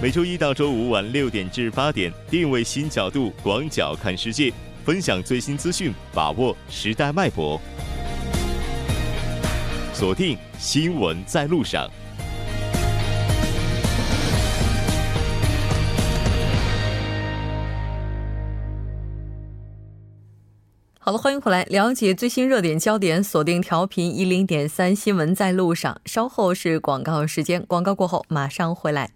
每周一到周五晚六点至八点，定位新角度，广角看世界，分享最新资讯，把握时代脉搏。锁定新闻在路上。好了，欢迎回来，了解最新热点焦点，锁定调频一零点三新闻在路上。稍后是广告时间，广告过后马上回来。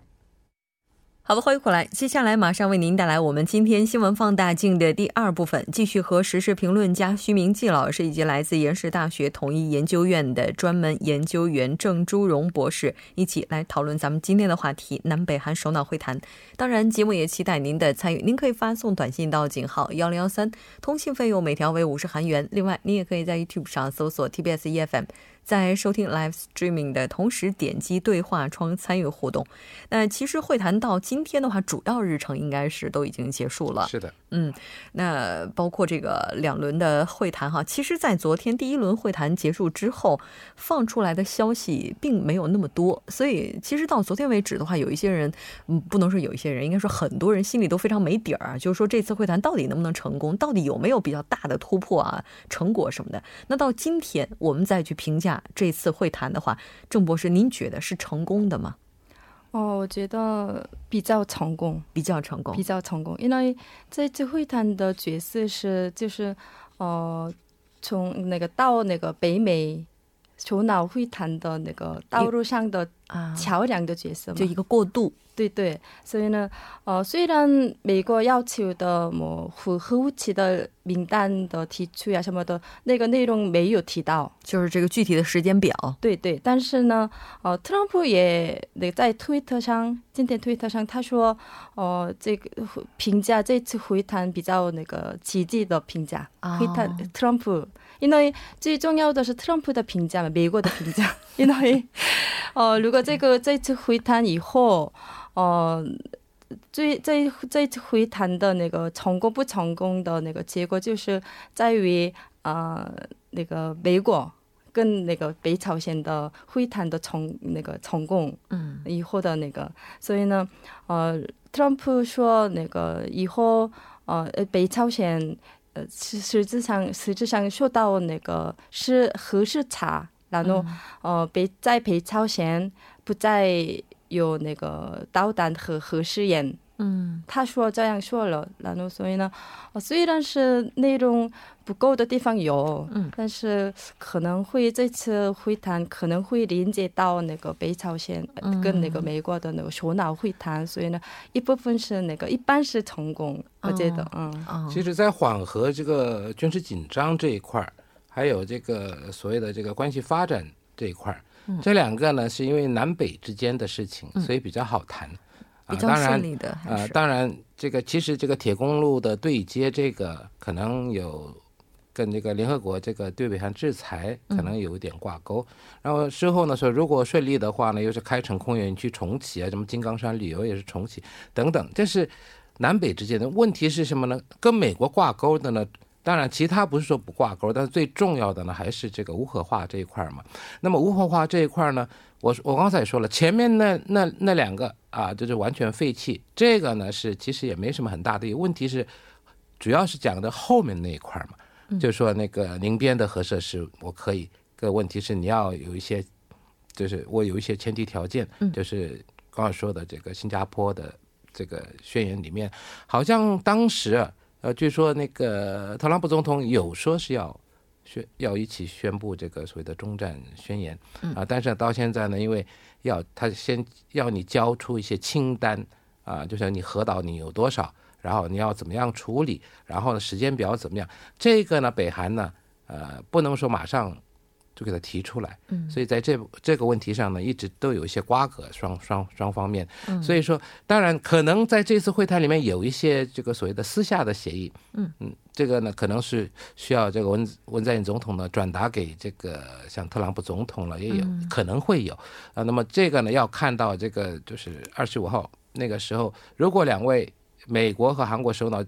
好的，欢迎回来。接下来马上为您带来我们今天新闻放大镜的第二部分，继续和时事评论家徐明季老师以及来自延世大学统一研究院的专门研究员郑朱荣博士一起来讨论咱们今天的话题——南北韩首脑会谈。当然，节目也期待您的参与。您可以发送短信到井号幺零幺三，通信费用每条为五十韩元。另外，您也可以在 YouTube 上搜索 TBS EFM。在收听 live streaming 的同时，点击对话窗参与互动。那其实会谈到今天的话，主要日程应该是都已经结束了。是的，嗯，那包括这个两轮的会谈哈，其实，在昨天第一轮会谈结束之后，放出来的消息并没有那么多。所以，其实到昨天为止的话，有一些人，嗯，不能说有一些人，应该说很多人心里都非常没底儿啊，就是说这次会谈到底能不能成功，到底有没有比较大的突破啊、成果什么的。那到今天，我们再去评价。这次会谈的话，郑博士，您觉得是成功的吗？哦，我觉得比较成功，比较成功，比较成功。因为这次会谈的角色是，就是呃，从那个到那个北美首脑会谈的那个道路上的桥梁的角色，就一个过渡。对对，所以呢，呃，虽然美国要求的么核核武器的名单的提出呀什么的，那个内容没有提到，就是这个具体的时间表。对对，但是呢，呃，特朗普也那在推特上，今天推特上他说，呃，这个评价这次会谈比较那个积极的评价，会谈特朗普，因为最重要的是特朗普的评价嘛，美国的评价，因为，呃，如果这个这次会谈以后。呃，最这这次会谈的那个成功不成功的那个结果，就是在于啊，那个美国跟那个北朝鲜的会谈的成那个成功，嗯，以后的那个，所以呢，呃，特朗普说那个以后，呃，北朝鲜呃实实质上实质上受到那个是核试查，然后呃北在北朝鲜不再。有那个导弹和核试验，嗯，他说这样说了，然后所以呢，虽然是内容不够的地方有，嗯，但是可能会这次会谈可能会连接到那个北朝鲜跟那个美国的那个首脑会谈，所以呢，一部分是那个一般是成功，我觉得，嗯，其实，在缓和这个军事紧张这一块儿，还有这个所谓的这个关系发展这一块儿。这两个呢，是因为南北之间的事情，所以比较好谈，比较顺利的。啊，当然，这个其实这个铁公路的对接，这个可能有跟这个联合国这个对北韩制裁可能有一点挂钩。然后事后呢说，如果顺利的话呢，又是开城空园区重启啊，什么金刚山旅游也是重启等等，这是南北之间的问题是什么呢？跟美国挂钩的呢？当然，其他不是说不挂钩，但是最重要的呢，还是这个无核化这一块嘛。那么无核化这一块呢，我我刚才也说了，前面那那那两个啊，就是完全废弃。这个呢是其实也没什么很大的问题，是主要是讲的后面那一块嘛，就是说那个宁边的核设施我可以，个问题是你要有一些，就是我有一些前提条件，就是刚刚说的这个新加坡的这个宣言里面，好像当时。呃，据说那个特朗普总统有说是要宣要一起宣布这个所谓的中战宣言啊，但是到现在呢，因为要他先要你交出一些清单啊，就像你核岛你有多少，然后你要怎么样处理，然后呢时间表怎么样，这个呢北韩呢呃不能说马上。就给他提出来，嗯所以在这这个问题上呢，一直都有一些瓜葛，双双双方面。所以说，当然可能在这次会谈里面有一些这个所谓的私下的协议，嗯嗯，这个呢可能是需要这个文文在寅总统呢转达给这个像特朗普总统了，也有可能会有啊。那么这个呢要看到这个就是二十五号那个时候，如果两位美国和韩国首脑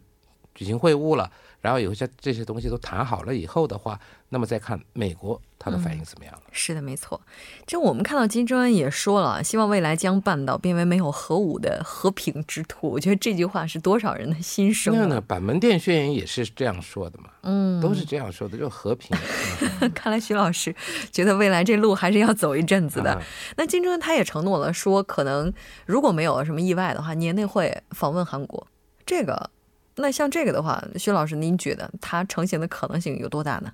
举行会晤了。然后有些这些东西都谈好了以后的话，那么再看美国他的反应怎么样了。是的，没错。这我们看到金正恩也说了，希望未来将半岛变为没有核武的和平之土。我觉得这句话是多少人的心声。那呢，板门店宣言也是这样说的嘛，嗯，都是这样说的，就和平。看来徐老师觉得未来这路还是要走一阵子的。那金正恩他也承诺了，说可能如果没有什么意外的话，年内会访问韩国。这个，那像这个的话，薛老师，您觉得它成型的可能性有多大呢？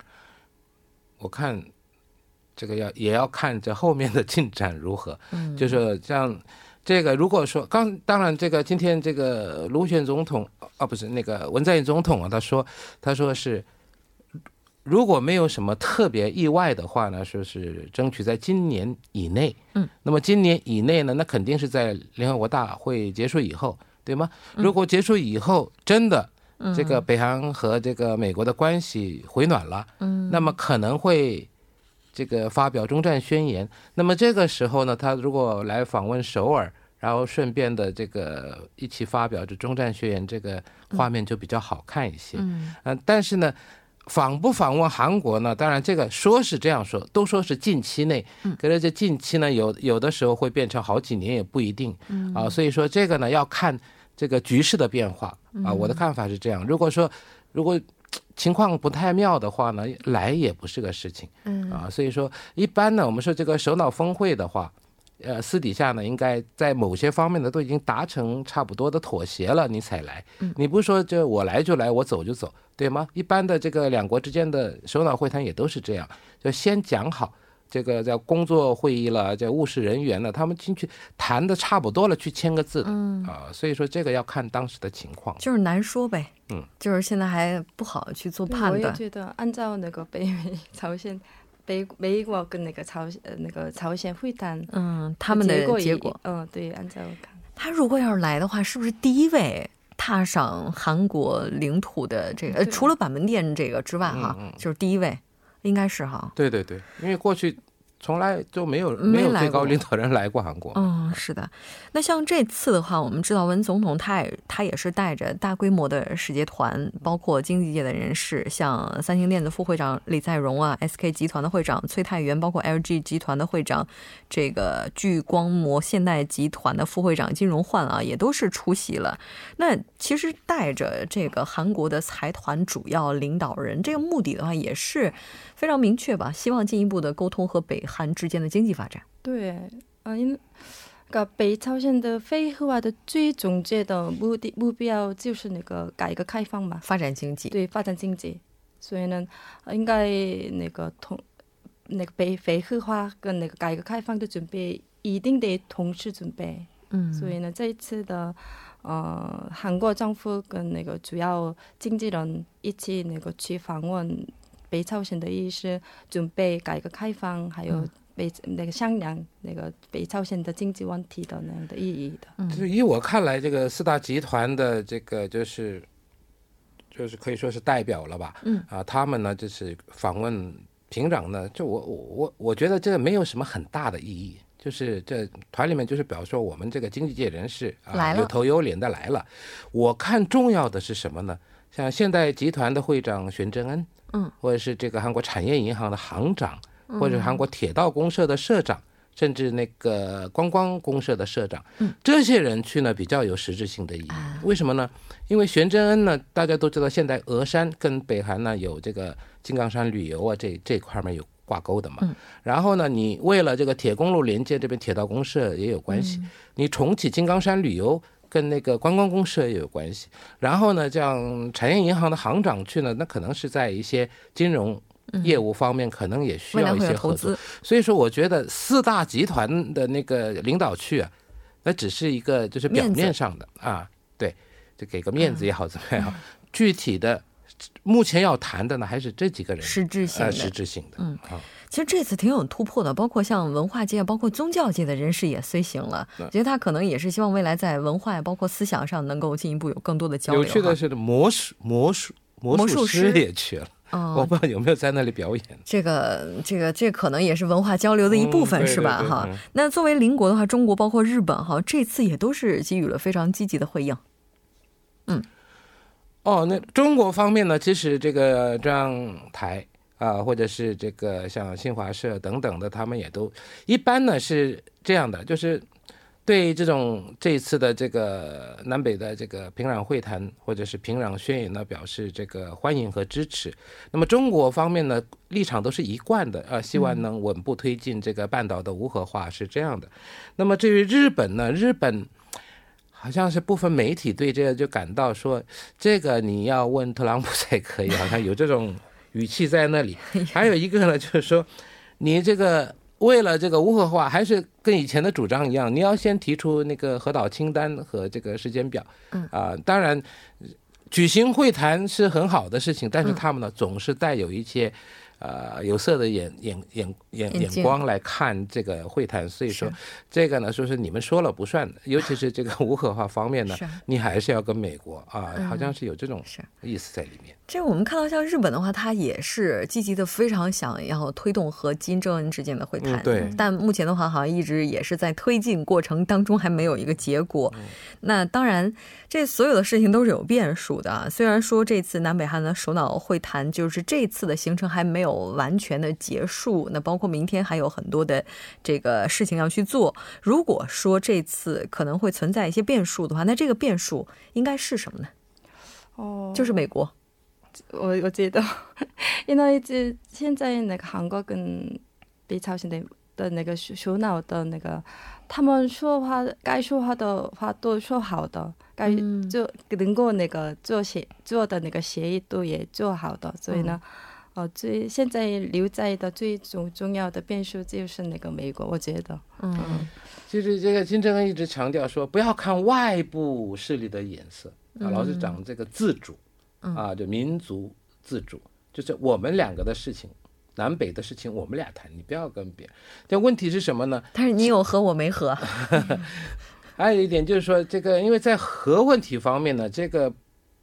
我看这个要也要看这后面的进展如何。嗯，就是像这个，如果说刚当然这个今天这个卢选总统啊，不是那个文在寅总统啊，他说他说是如果没有什么特别意外的话呢，说是争取在今年以内。嗯，那么今年以内呢，那肯定是在联合国大会结束以后。对吗？如果结束以后真的这个北韩和这个美国的关系回暖了，嗯，那么可能会这个发表中战宣言。那么这个时候呢，他如果来访问首尔，然后顺便的这个一起发表这中战宣言，这个画面就比较好看一些。嗯，但是呢。访不访问韩国呢？当然，这个说是这样说，都说是近期内。可是这近期呢，有有的时候会变成好几年也不一定。啊，所以说这个呢要看这个局势的变化啊。我的看法是这样：如果说如果情况不太妙的话呢，来也不是个事情。啊，所以说一般呢，我们说这个首脑峰会的话。呃，私底下呢，应该在某些方面呢，都已经达成差不多的妥协了，你才来。你不是说就我来就来，我走就走，对吗？一般的这个两国之间的首脑会谈也都是这样，就先讲好这个叫工作会议了，叫务实人员了，他们进去谈的差不多了，去签个字。嗯啊，所以说这个要看当时的情况，就是难说呗。嗯，就是现在还不好去做判断。我也觉得，按照那个北美 朝鲜。美美国跟那个朝呃那个朝鲜会谈，嗯，他们的结果，嗯，对，按照看，他如果要是来的话，是不是第一位踏上韩国领土的这个，呃除了板门店这个之外，哈，就是第一位，应该是哈。对对对，因为过去。从来就没有没有最高领导人来过韩国。嗯，是的。那像这次的话，我们知道文总统他也他也是带着大规模的使节团，包括经济界的人士，像三星电子副会长李在镕啊，SK 集团的会长崔泰元，包括 LG 集团的会长这个聚光膜现代集团的副会长金荣焕啊，也都是出席了。那其实带着这个韩国的财团主要领导人，这个目的的话也是。非常明确吧，希望进一步的沟通和北韩之间的经济发展。对，啊，因个北朝鲜的非核化的最终阶的目的目标就是那个改革开放嘛，发展经济。对，发展经济。所以呢，应该那个同那个北非核化跟那个改革开放的准备一定得同时准备。嗯。所以呢，这一次的呃，韩国政府跟那个主要经纪人一起那个去访问。北朝鲜的意思，准备改革开放，还有北那个商量那个北朝鲜的经济问题的那样的意义的。就是以我看来，这个四大集团的这个就是就是可以说是代表了吧？嗯啊，他们呢就是访问平壤呢，就我我我我觉得这个没有什么很大的意义，就是这团里面就是表示说我们这个经济界人士啊有头有脸的来了。我看重要的是什么呢？像现代集团的会长玄正恩。嗯，或者是这个韩国产业银行的行长，或者韩国铁道公社的社长，甚至那个观光公社的社长，嗯，这些人去呢比较有实质性的意义。为什么呢？因为玄真恩呢，大家都知道，现在峨山跟北韩呢有这个金刚山旅游啊，这这块面有挂钩的嘛。嗯。然后呢，你为了这个铁公路连接这边铁道公社也有关系，你重启金刚山旅游。跟那个观光公社也有关系，然后呢，像产业银行的行长去呢，那可能是在一些金融业务方面，可能也需要一些合作。所以说，我觉得四大集团的那个领导去啊，那只是一个就是表面上的啊，对，就给个面子也好怎么样，具体的目前要谈的呢，还是这几个人实质性的，实质性的，嗯，好。其实这次挺有突破的，包括像文化界、包括宗教界的人士也随行了。觉得他可能也是希望未来在文化、包括思想上能够进一步有更多的交流。有趣的是，魔术魔术魔术师也去了，我不知道有没有在那里表演。这个这个这可能也是文化交流的一部分，是吧？哈。那作为邻国的话，中国包括日本哈，这次也都是给予了非常积极的回应。嗯。哦，那中国方面呢，其实这个这样台啊，或者是这个像新华社等等的，他们也都一般呢是这样的，就是对这种这一次的这个南北的这个平壤会谈或者是平壤宣言呢，表示这个欢迎和支持。那么中国方面呢，立场都是一贯的，呃，希望能稳步推进这个半岛的无核化，是这样的。那么至于日本呢，日本。好像是部分媒体对这个就感到说，这个你要问特朗普 才可以，好像有这种语气在那里。还有一个呢，就是说，你这个为了这个无核化，还是跟以前的主张一样，你要先提出那个核岛清单和这个时间表。嗯啊，当然举行会谈是很好的事情，但是他们呢总是带有一些。呃，有色的眼眼眼眼眼光来看这个会谈，所以说这个呢，说是你们说了不算的，尤其是这个无核化方面呢，你还是要跟美国啊，好像是有这种意思在里面。这我们看到，像日本的话，它也是积极的，非常想要推动和金正恩之间的会谈。对。但目前的话，好像一直也是在推进过程当中，还没有一个结果。那当然，这所有的事情都是有变数的。虽然说这次南北韩的首脑会谈，就是这次的行程还没有完全的结束。那包括明天还有很多的这个事情要去做。如果说这次可能会存在一些变数的话，那这个变数应该是什么呢？哦，就是美国。我我觉得，因为这现在那个韩国跟北朝鲜的的那个首脑的那个，他们说话该说话的话都说好的，该做能够那个做协做的那个协议都也做好的，所以呢，哦，最现在留在的最重重要的变数就是那个美国，我觉得，嗯，其实这个金正恩一直强调说，不要看外部势力的眼色，啊，老是讲这个自主。啊，就民族自主，就是我们两个的事情，南北的事情，我们俩谈，你不要跟别人。但问题是什么呢？但是你有和，我没和。还有一点就是说，这个因为在核问题方面呢，这个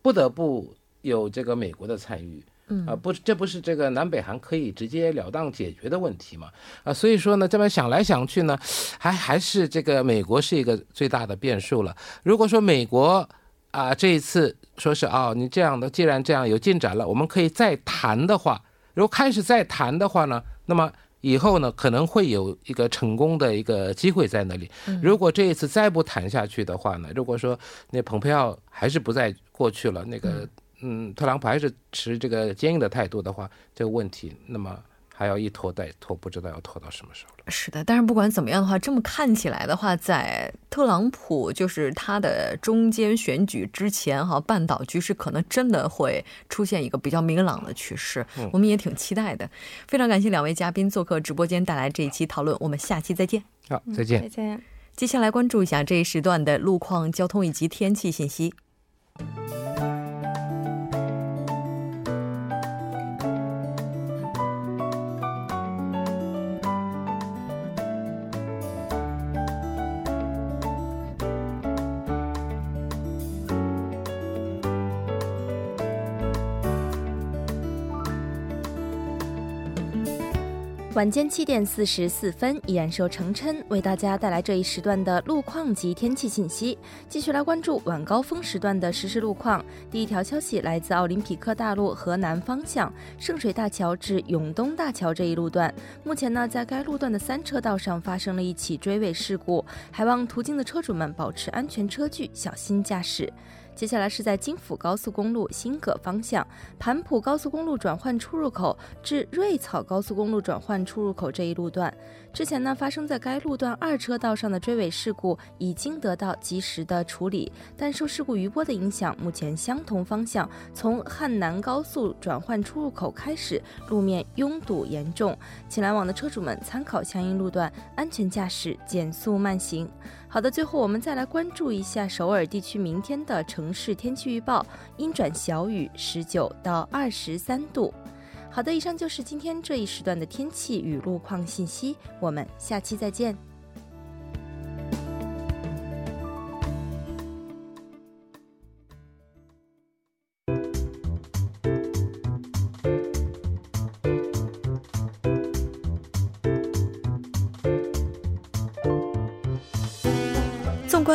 不得不有这个美国的参与，嗯啊，不，这不是这个南北韩可以直截了当解决的问题嘛？啊，所以说呢，这么想来想去呢，还还是这个美国是一个最大的变数了。如果说美国啊，这一次。说是啊，你这样的，既然这样有进展了，我们可以再谈的话，如果开始再谈的话呢，那么以后呢可能会有一个成功的一个机会在那里。如果这一次再不谈下去的话呢，如果说那蓬佩奥还是不再过去了，那个嗯，特朗普还是持这个坚硬的态度的话，这个问题那么。还要一拖再拖，不知道要拖到什么时候了。是的，但是不管怎么样的话，这么看起来的话，在特朗普就是他的中间选举之前，哈，半岛局势可能真的会出现一个比较明朗的趋势。我们也挺期待的。非常感谢两位嘉宾做客直播间，带来这一期讨论。我们下期再见。好，再见。再见。接下来关注一下这一时段的路况、交通以及天气信息。晚间七点四十四分，依然是由程琛为大家带来这一时段的路况及天气信息。继续来关注晚高峰时段的实时路况。第一条消息来自奥林匹克大路河南方向圣水大桥至永东大桥这一路段，目前呢，在该路段的三车道上发生了一起追尾事故，还望途经的车主们保持安全车距，小心驾驶。接下来是在京釜高速公路新葛方向盘浦高速公路转换出入口至瑞草高速公路转换出入口这一路段。之前呢，发生在该路段二车道上的追尾事故已经得到及时的处理，但受事故余波的影响，目前相同方向从汉南高速转换出入口开始，路面拥堵严重，请来往的车主们参考相应路段，安全驾驶，减速慢行。好的，最后我们再来关注一下首尔地区明天的城市天气预报，阴转小雨，十九到二十三度。好的，以上就是今天这一时段的天气与路况信息，我们下期再见。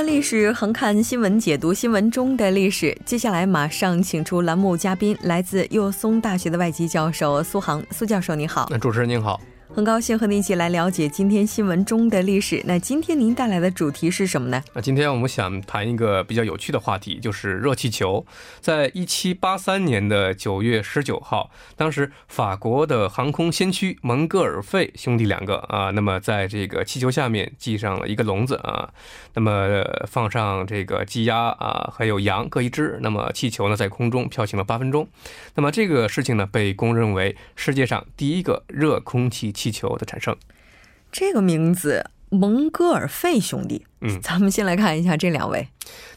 历史，横看新闻，解读新闻中的历史。接下来马上请出栏目嘉宾，来自幼松大学的外籍教授苏杭。苏教授，您好。那主持人您好。很高兴和您一起来了解今天新闻中的历史。那今天您带来的主题是什么呢？那今天我们想谈一个比较有趣的话题，就是热气球。在一七八三年的九月十九号，当时法国的航空先驱蒙戈尔费兄弟两个啊，那么在这个气球下面系上了一个笼子啊，那么放上这个鸡鸭啊，还有羊各一只，那么气球呢在空中飘行了八分钟。那么这个事情呢，被公认为世界上第一个热空气。气球的产生，这个名字蒙戈尔费兄弟。嗯，咱们先来看一下这两位。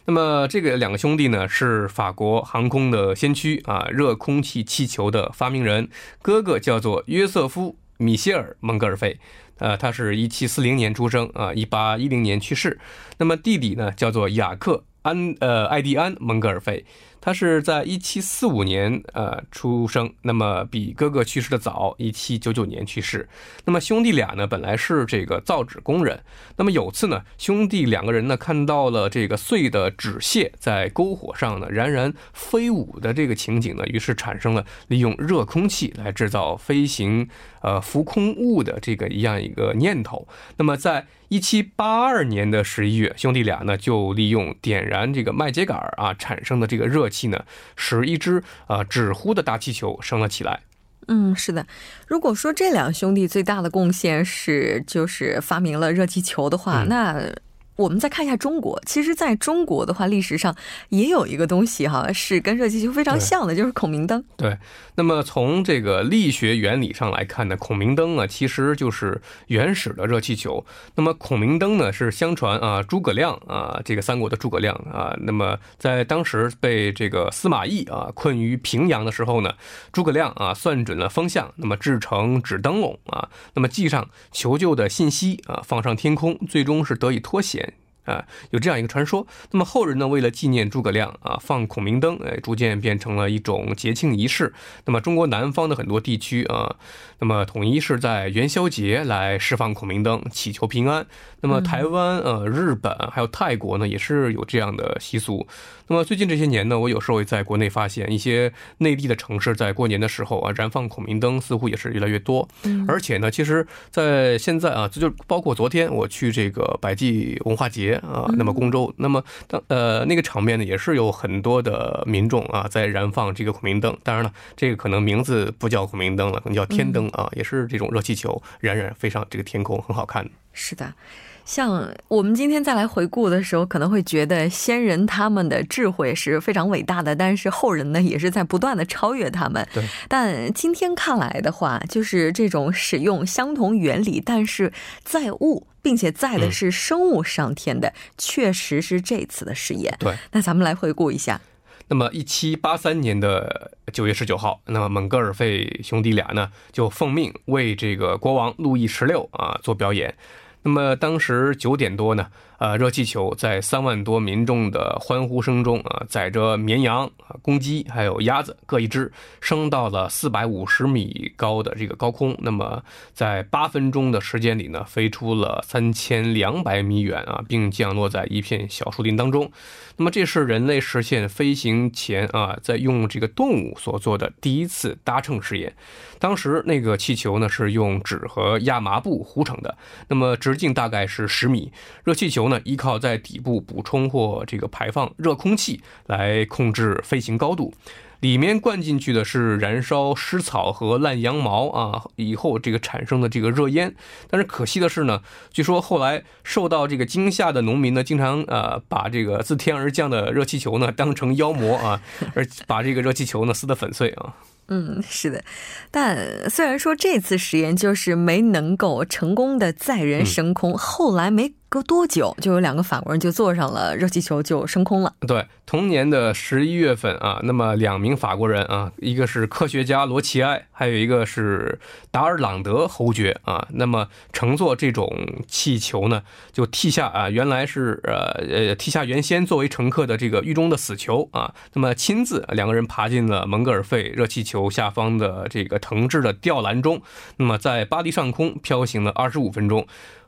那么这个两个兄弟呢，是法国航空的先驱啊，热空气气球的发明人。哥哥叫做约瑟夫·米歇尔·蒙戈尔费，呃，他是一七四零年出生啊，一八一零年去世。那么弟弟呢，叫做雅克·安呃艾迪安·蒙戈尔费。他是在一七四五年呃出生，那么比哥哥去世的早，一七九九年去世。那么兄弟俩呢，本来是这个造纸工人。那么有次呢，兄弟两个人呢看到了这个碎的纸屑在篝火上呢冉冉飞舞的这个情景呢，于是产生了利用热空气来制造飞行呃浮空物的这个一样一个念头。那么在一七八二年的十一月，兄弟俩呢就利用点燃这个麦秸秆啊产生的这个热气呢，使一只啊纸糊的大气球升了起来。嗯，是的。如果说这两兄弟最大的贡献是就是发明了热气球的话，那。我们再看一下中国，其实在中国的话，历史上也有一个东西哈，是跟热气球非常像的，就是孔明灯。对，那么从这个力学原理上来看呢，孔明灯啊，其实就是原始的热气球。那么孔明灯呢，是相传啊，诸葛亮啊，这个三国的诸葛亮啊，那么在当时被这个司马懿啊困于平阳的时候呢，诸葛亮啊算准了风向，那么制成纸灯笼啊，那么系上求救的信息啊，放上天空，最终是得以脱险。啊，有这样一个传说。那么后人呢，为了纪念诸葛亮啊，放孔明灯，哎，逐渐变成了一种节庆仪式。那么中国南方的很多地区啊，那么统一是在元宵节来释放孔明灯，祈求平安。那么台湾、呃，日本还有泰国呢，也是有这样的习俗。那么最近这些年呢，我有时候也在国内发现一些内地的城市在过年的时候啊，燃放孔明灯似乎也是越来越多。嗯，而且呢，其实，在现在啊，这就包括昨天我去这个百济文化节啊，那么公州，那么当呃那个场面呢，也是有很多的民众啊在燃放这个孔明灯。当然了，这个可能名字不叫孔明灯了，可能叫天灯啊，也是这种热气球冉冉飞上这个天空，很好看。是的。像我们今天再来回顾的时候，可能会觉得先人他们的智慧是非常伟大的，但是后人呢也是在不断的超越他们。对。但今天看来的话，就是这种使用相同原理，但是载物，并且载的是生物上天的，确实是这次的实验。对。那咱们来回顾一下。那么，一七八三年的九月十九号，那么蒙哥尔费兄弟俩呢就奉命为这个国王路易十六啊做表演。那么当时九点多呢。呃，热气球在三万多民众的欢呼声中啊，载着绵羊、公鸡还有鸭子各一只，升到了四百五十米高的这个高空。那么在八分钟的时间里呢，飞出了三千两百米远啊，并降落在一片小树林当中。那么这是人类实现飞行前啊，在用这个动物所做的第一次搭乘试验。当时那个气球呢是用纸和亚麻布糊成的，那么直径大概是十米。热气球呢依靠在底部补充或这个排放热空气来控制飞行高度，里面灌进去的是燃烧湿草和烂羊毛啊，以后这个产生的这个热烟。但是可惜的是呢，据说后来受到这个惊吓的农民呢，经常呃把这个自天而降的热气球呢当成妖魔啊，而把这个热气球呢撕得粉碎啊。嗯，是的，但虽然说这次实验就是没能够成功的载人升空，后来没。隔多久，就有两个法国人就坐上了热气球，就升空了。对，同年的十一月份啊，那么两名法国人啊，一个是科学家罗齐埃，还有一个是达尔朗德侯爵啊，那么乘坐这种气球呢，就替下啊，原来是呃呃替下原先作为乘客的这个狱中的死囚啊，那么亲自两个人爬进了蒙格尔费热气球下方的这个藤制的吊篮中，那么在巴黎上空飘行了二十五分钟。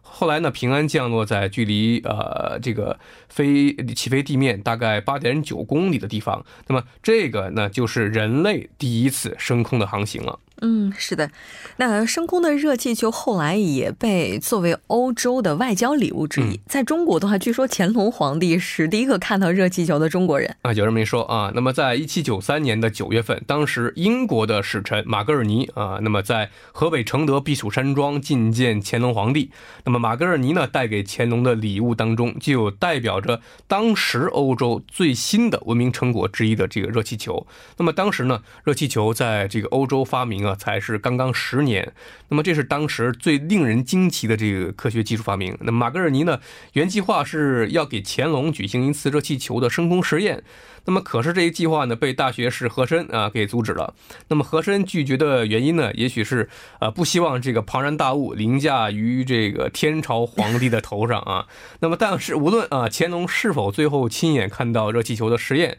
后来呢，平安降落在距离呃这个飞起飞地面大概八点九公里的地方。那么这个呢，就是人类第一次升空的航行了。嗯，是的。那升空的热气球后来也被作为欧洲的外交礼物之一。在中国的话，据说乾隆皇帝是第一个看到热气球的中国人啊。有这么一说啊。那么在一七九三年的九月份，当时英国的使臣马格尔尼啊，那么在河北承德避暑山庄觐见乾隆皇帝。那么马格尔尼呢，带给乾隆的礼物当中，就有代表着当时欧洲最新的文明成果之一的这个热气球。那么当时呢，热气球在这个欧洲发明。才是刚刚十年，那么这是当时最令人惊奇的这个科学技术发明。那马格尔尼呢，原计划是要给乾隆举行一次热气球的升空实验，那么可是这一计划呢，被大学士和珅啊给阻止了。那么和珅拒绝的原因呢，也许是呃不希望这个庞然大物凌驾于这个天朝皇帝的头上啊。那么但是无论啊乾隆是否最后亲眼看到热气球的实验。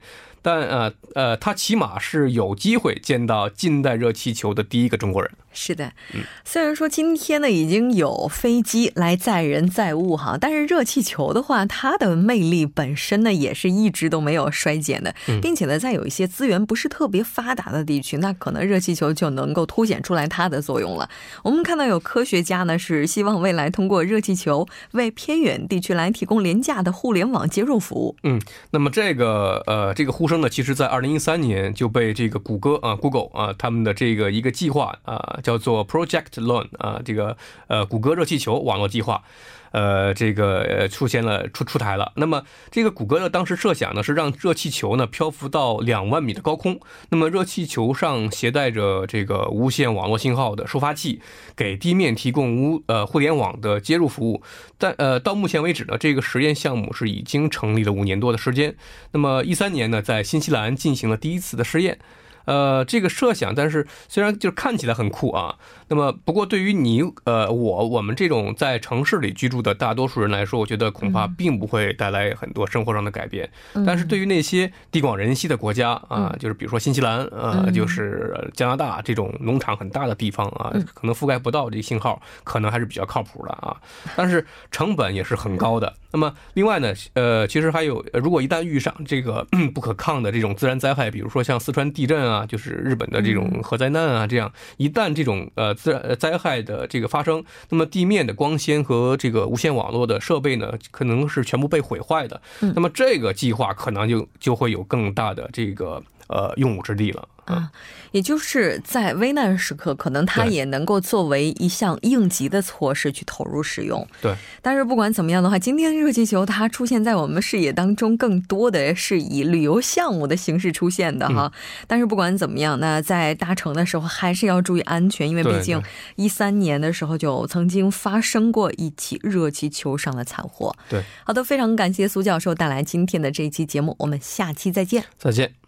但呃呃，他起码是有机会见到近代热气球的第一个中国人。是的，虽然说今天呢已经有飞机来载人载物哈，但是热气球的话，它的魅力本身呢也是一直都没有衰减的，并且呢，在有一些资源不是特别发达的地区，那可能热气球就能够凸显出来它的作用了。我们看到有科学家呢是希望未来通过热气球为偏远地区来提供廉价的互联网接入服务。嗯，那么这个呃这个呼声那，其实在二零一三年就被这个谷歌啊 Google 啊他们的这个一个计划啊。叫做 Project Loan 啊，这个呃，谷歌热气球网络计划，呃，这个出现了出出台了。那么这个谷歌的当时设想呢，是让热气球呢漂浮到两万米的高空，那么热气球上携带着这个无线网络信号的收发器，给地面提供无呃互联网的接入服务。但呃到目前为止呢，这个实验项目是已经成立了五年多的时间。那么一三年呢，在新西兰进行了第一次的试验。呃，这个设想，但是虽然就是看起来很酷啊，那么不过对于你呃我我们这种在城市里居住的大多数人来说，我觉得恐怕并不会带来很多生活上的改变。但是对于那些地广人稀的国家啊，就是比如说新西兰啊，就是加拿大这种农场很大的地方啊，可能覆盖不到这信号，可能还是比较靠谱的啊。但是成本也是很高的。那么另外呢，呃，其实还有，如果一旦遇上这个 不可抗的这种自然灾害，比如说像四川地震啊。啊，就是日本的这种核灾难啊，这样一旦这种呃自然灾害的这个发生，那么地面的光纤和这个无线网络的设备呢，可能是全部被毁坏的。那么这个计划可能就就会有更大的这个呃用武之地了。啊，也就是在危难时刻，可能它也能够作为一项应急的措施去投入使用。对，但是不管怎么样的话，今天热气球它出现在我们视野当中，更多的是以旅游项目的形式出现的哈。但是不管怎么样，那在搭乘的时候还是要注意安全，因为毕竟一三年的时候就曾经发生过一起热气球上的惨祸。对，好的，非常感谢苏教授带来今天的这一期节目，我们下期再见。再见。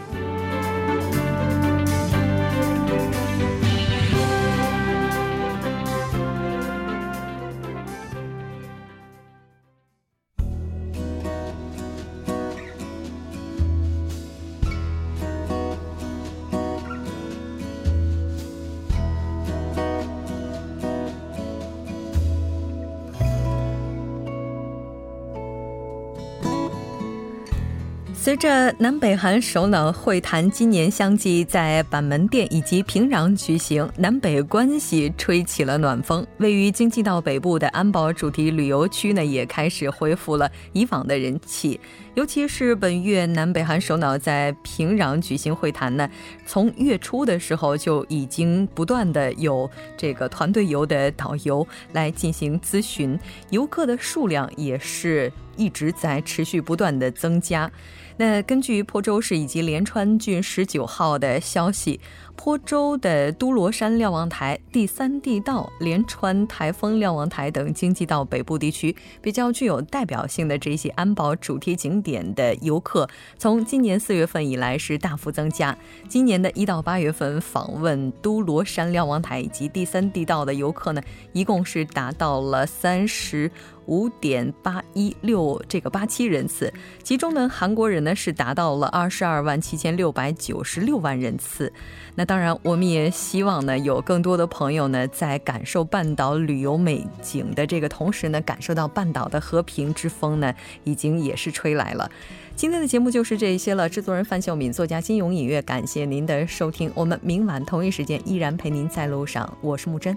随着南北韩首脑会谈今年相继在板门店以及平壤举行，南北关系吹起了暖风。位于京畿道北部的安保主题旅游区呢，也开始恢复了以往的人气。尤其是本月南北韩首脑在平壤举行会谈呢，从月初的时候就已经不断的有这个团队游的导游来进行咨询，游客的数量也是一直在持续不断的增加。那根据坡州市以及连川郡十九号的消息。坡州的都罗山瞭望台、第三地道、连川台风瞭望台等经济道北部地区比较具有代表性的这些安保主题景点的游客，从今年四月份以来是大幅增加。今年的一到八月份访问都罗山瞭望台以及第三地道的游客呢，一共是达到了三十五点八一六这个八七人次，其中呢，韩国人呢是达到了二十二万七千六百九十六万人次。那当然，我们也希望呢，有更多的朋友呢，在感受半岛旅游美景的这个同时呢，感受到半岛的和平之风呢，已经也是吹来了。今天的节目就是这些了。制作人范秀敏，作家金勇，音乐，感谢您的收听。我们明晚同一时间依然陪您在路上。我是木真。